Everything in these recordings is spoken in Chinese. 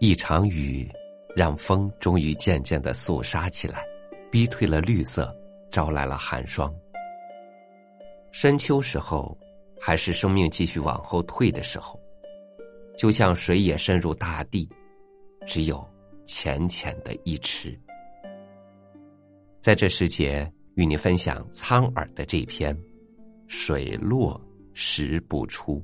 一场雨，让风终于渐渐的肃杀起来，逼退了绿色，招来了寒霜。深秋时候，还是生命继续往后退的时候，就像水也深入大地，只有浅浅的一池。在这时节，与你分享苍耳的这篇《水落石不出》。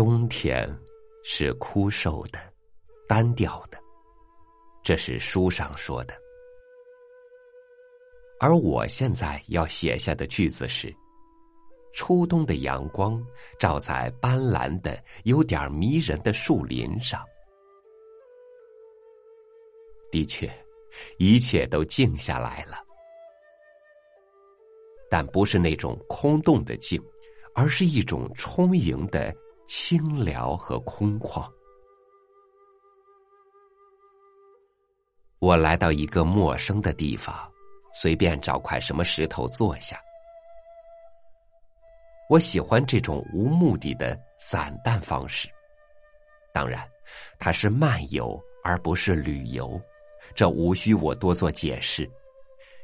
冬天是枯瘦的、单调的，这是书上说的。而我现在要写下的句子是：初冬的阳光照在斑斓的、有点迷人的树林上。的确，一切都静下来了，但不是那种空洞的静，而是一种充盈的。清凉和空旷。我来到一个陌生的地方，随便找块什么石头坐下。我喜欢这种无目的的散淡方式。当然，它是漫游而不是旅游，这无需我多做解释。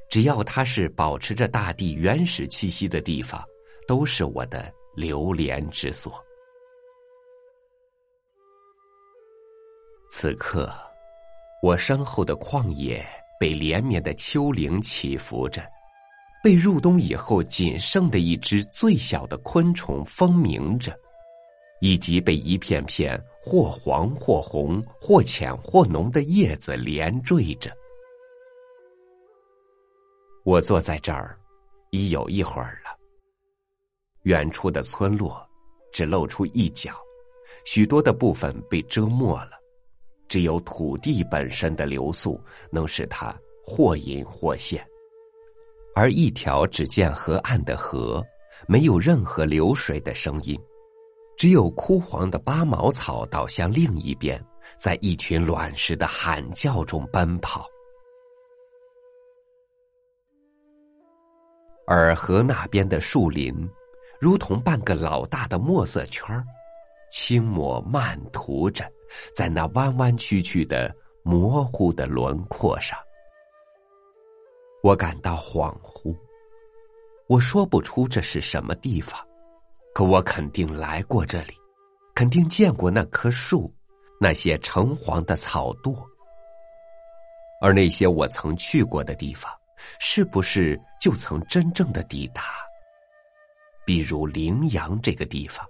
只要它是保持着大地原始气息的地方，都是我的流连之所。此刻，我身后的旷野被连绵的丘陵起伏着，被入冬以后仅剩的一只最小的昆虫蜂鸣着，以及被一片片或黄或红、或浅或浓的叶子连缀着。我坐在这儿，已有一会儿了。远处的村落只露出一角，许多的部分被遮没了。只有土地本身的流速能使它或隐或现，而一条只见河岸的河，没有任何流水的声音，只有枯黄的八毛草倒向另一边，在一群卵石的喊叫中奔跑，而河那边的树林，如同半个老大的墨色圈儿轻抹漫涂着。在那弯弯曲曲的模糊的轮廓上，我感到恍惚。我说不出这是什么地方，可我肯定来过这里，肯定见过那棵树，那些橙黄的草垛。而那些我曾去过的地方，是不是就曾真正的抵达？比如羚羊这个地方。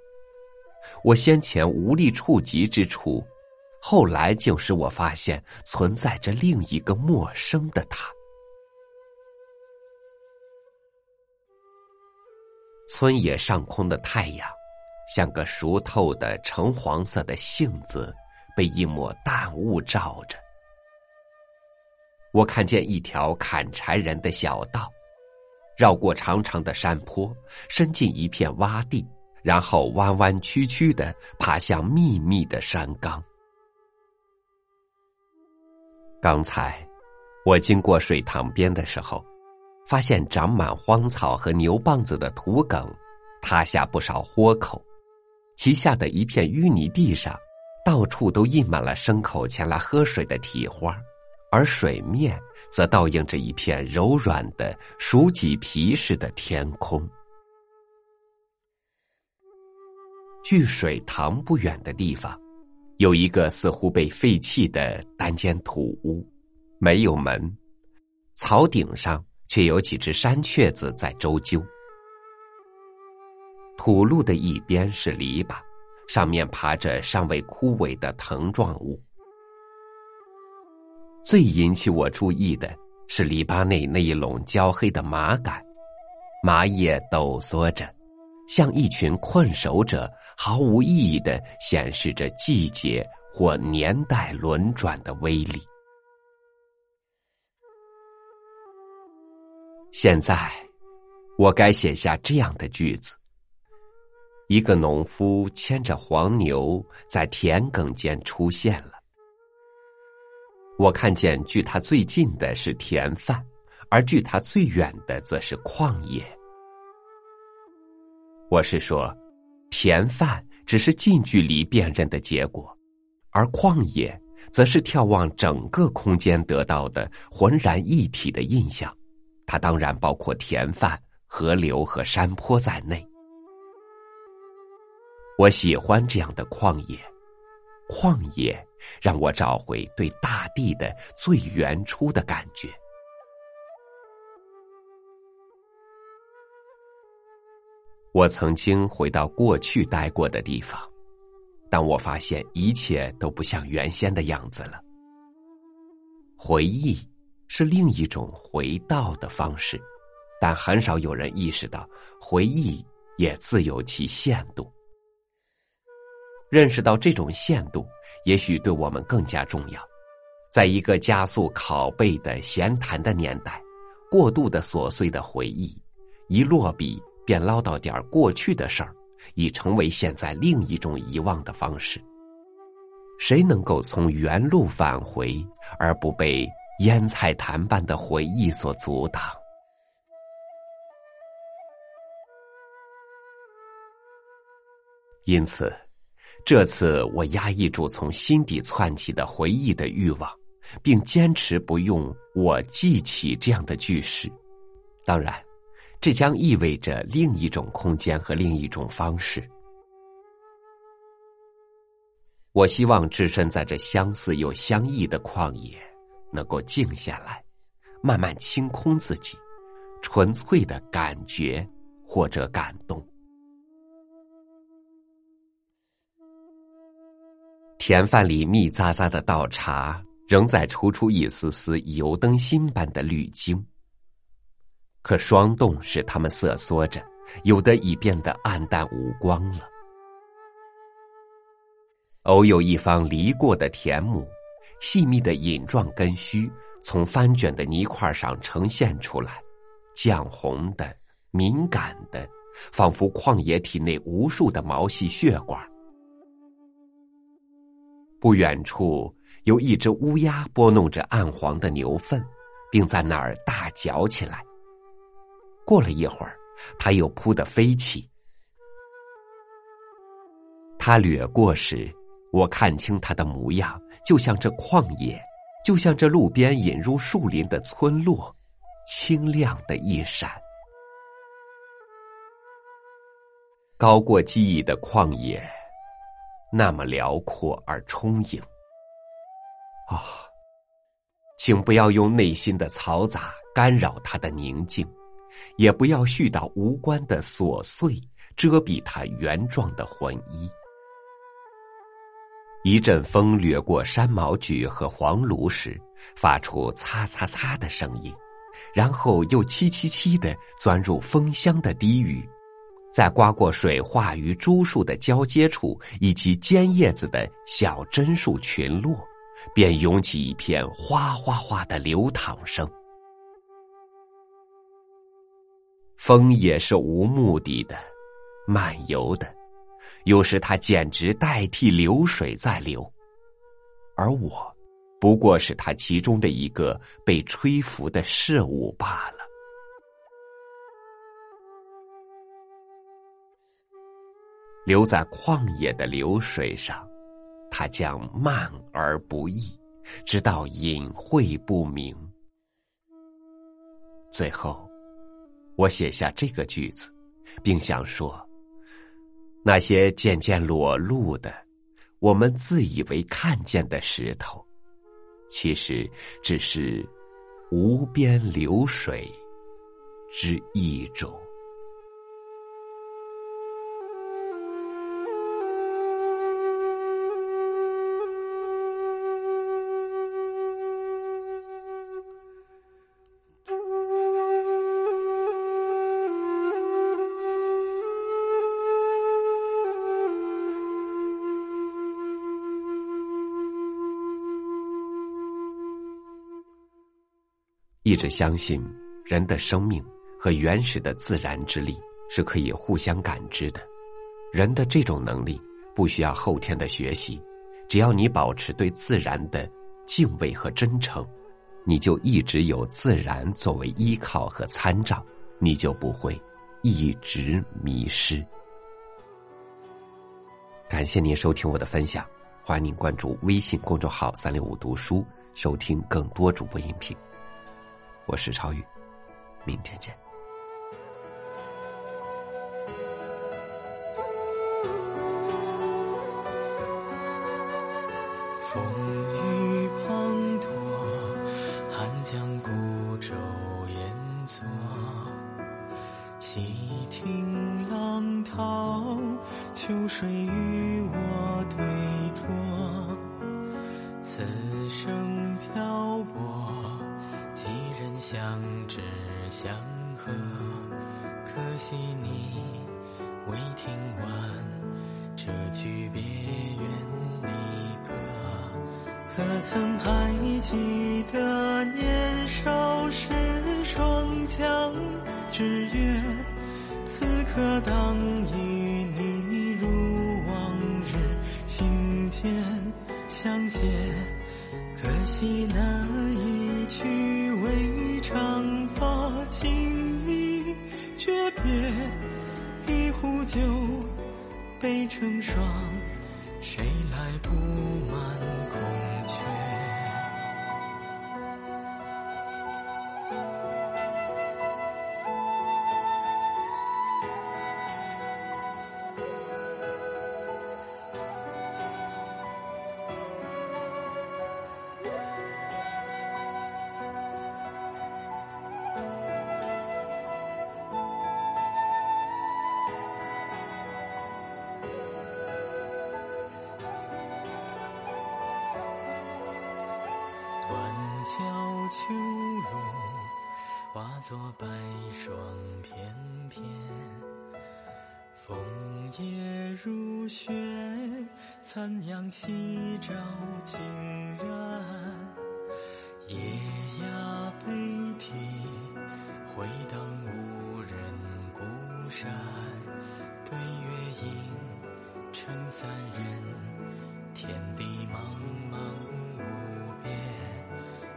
我先前无力触及之处，后来竟使我发现存在着另一个陌生的他。村野上空的太阳，像个熟透的橙黄色的杏子，被一抹淡雾罩着。我看见一条砍柴人的小道，绕过长长的山坡，伸进一片洼地。然后弯弯曲曲的爬向密密的山岗。刚才我经过水塘边的时候，发现长满荒草和牛蒡子的土埂塌下不少豁口，其下的一片淤泥地上，到处都印满了牲口前来喝水的蹄花，而水面则倒映着一片柔软的熟脊皮似的天空。距水塘不远的地方，有一个似乎被废弃的单间土屋，没有门，草顶上却有几只山雀子在周啾。土路的一边是篱笆，上面爬着尚未枯萎的藤状物。最引起我注意的是篱笆内那一垄焦黑的麻杆，麻叶抖缩着。像一群困守者，毫无意义的显示着季节或年代轮转的威力。现在，我该写下这样的句子：一个农夫牵着黄牛在田埂间出现了。我看见距他最近的是田饭，而距他最远的则是旷野。我是说，田饭只是近距离辨认的结果，而旷野则是眺望整个空间得到的浑然一体的印象。它当然包括田饭。河流和山坡在内，我喜欢这样的旷野。旷野让我找回对大地的最原初的感觉。我曾经回到过去待过的地方，但我发现一切都不像原先的样子了。回忆是另一种回到的方式。但很少有人意识到，回忆也自有其限度。认识到这种限度，也许对我们更加重要。在一个加速拷贝的闲谈的年代，过度的琐碎的回忆，一落笔便唠叨点过去的事儿，已成为现在另一种遗忘的方式。谁能够从原路返回，而不被腌菜坛般的回忆所阻挡？因此，这次我压抑住从心底窜起的回忆的欲望，并坚持不用“我记起”这样的句式。当然，这将意味着另一种空间和另一种方式。我希望置身在这相似又相异的旷野，能够静下来，慢慢清空自己，纯粹的感觉或者感动。田饭里密匝匝的倒茶，仍在抽出一丝丝油灯芯般的绿晶。可霜冻使它们瑟缩着，有的已变得暗淡无光了。偶有一方犁过的田亩，细密的隐状根须从翻卷的泥块上呈现出来，绛红的、敏感的，仿佛旷野体内无数的毛细血管。不远处有一只乌鸦拨弄着暗黄的牛粪，并在那儿大嚼起来。过了一会儿，它又扑的飞起。它掠过时，我看清它的模样，就像这旷野，就像这路边引入树林的村落，清亮的一闪，高过记忆的旷野。那么辽阔而充盈，啊！请不要用内心的嘈杂干扰它的宁静，也不要絮叨无关的琐碎遮蔽它原状的魂一。一阵风掠过山毛榉和黄芦时，发出擦擦擦的声音，然后又凄凄凄的钻入风箱的低语。在刮过水化与株树的交接处，以及尖叶子的小榛树群落，便涌起一片哗哗哗的流淌声。风也是无目的的，漫游的，有时它简直代替流水在流，而我，不过是它其中的一个被吹拂的事物罢了。留在旷野的流水上，它将慢而不易，直到隐晦不明。最后，我写下这个句子，并想说：那些渐渐裸露的，我们自以为看见的石头，其实只是无边流水之一种。一直相信，人的生命和原始的自然之力是可以互相感知的。人的这种能力不需要后天的学习，只要你保持对自然的敬畏和真诚，你就一直有自然作为依靠和参照，你就不会一直迷失。感谢您收听我的分享，欢迎您关注微信公众号“三六五读书”，收听更多主播音频。我是超宇，明天见。风雨滂沱，寒江孤舟烟作，细听浪涛，秋水与可惜你未听完这句别愿离歌。可曾还记得年少时双桨之约？此刻当与你如往日情牵相携，可惜那别。一壶酒，杯成双。谁来布满空作白霜片片。枫叶如雪，残阳夕照尽染。夜鸦北堤，回荡无人孤山。对月影，成三人，天地茫茫无边。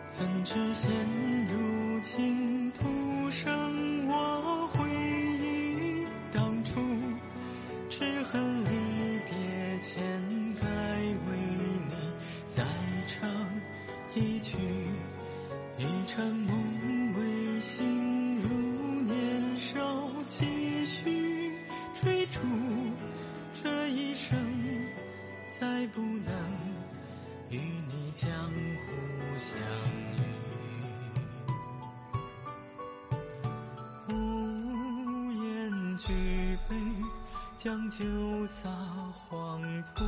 怎知仙将酒洒黄土，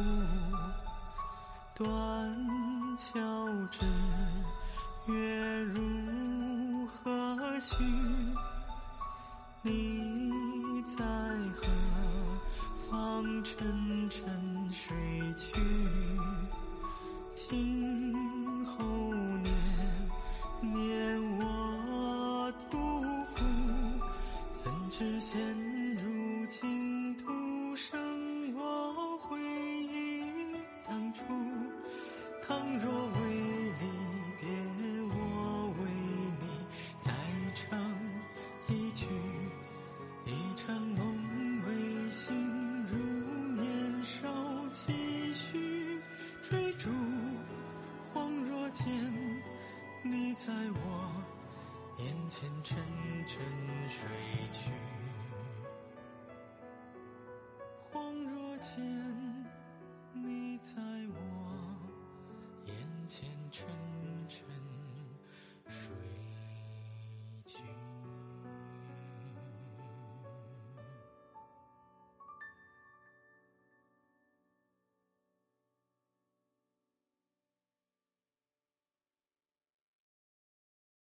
断桥之月如何许？你在何方沉沉睡去？今后年年我独呼，怎知现？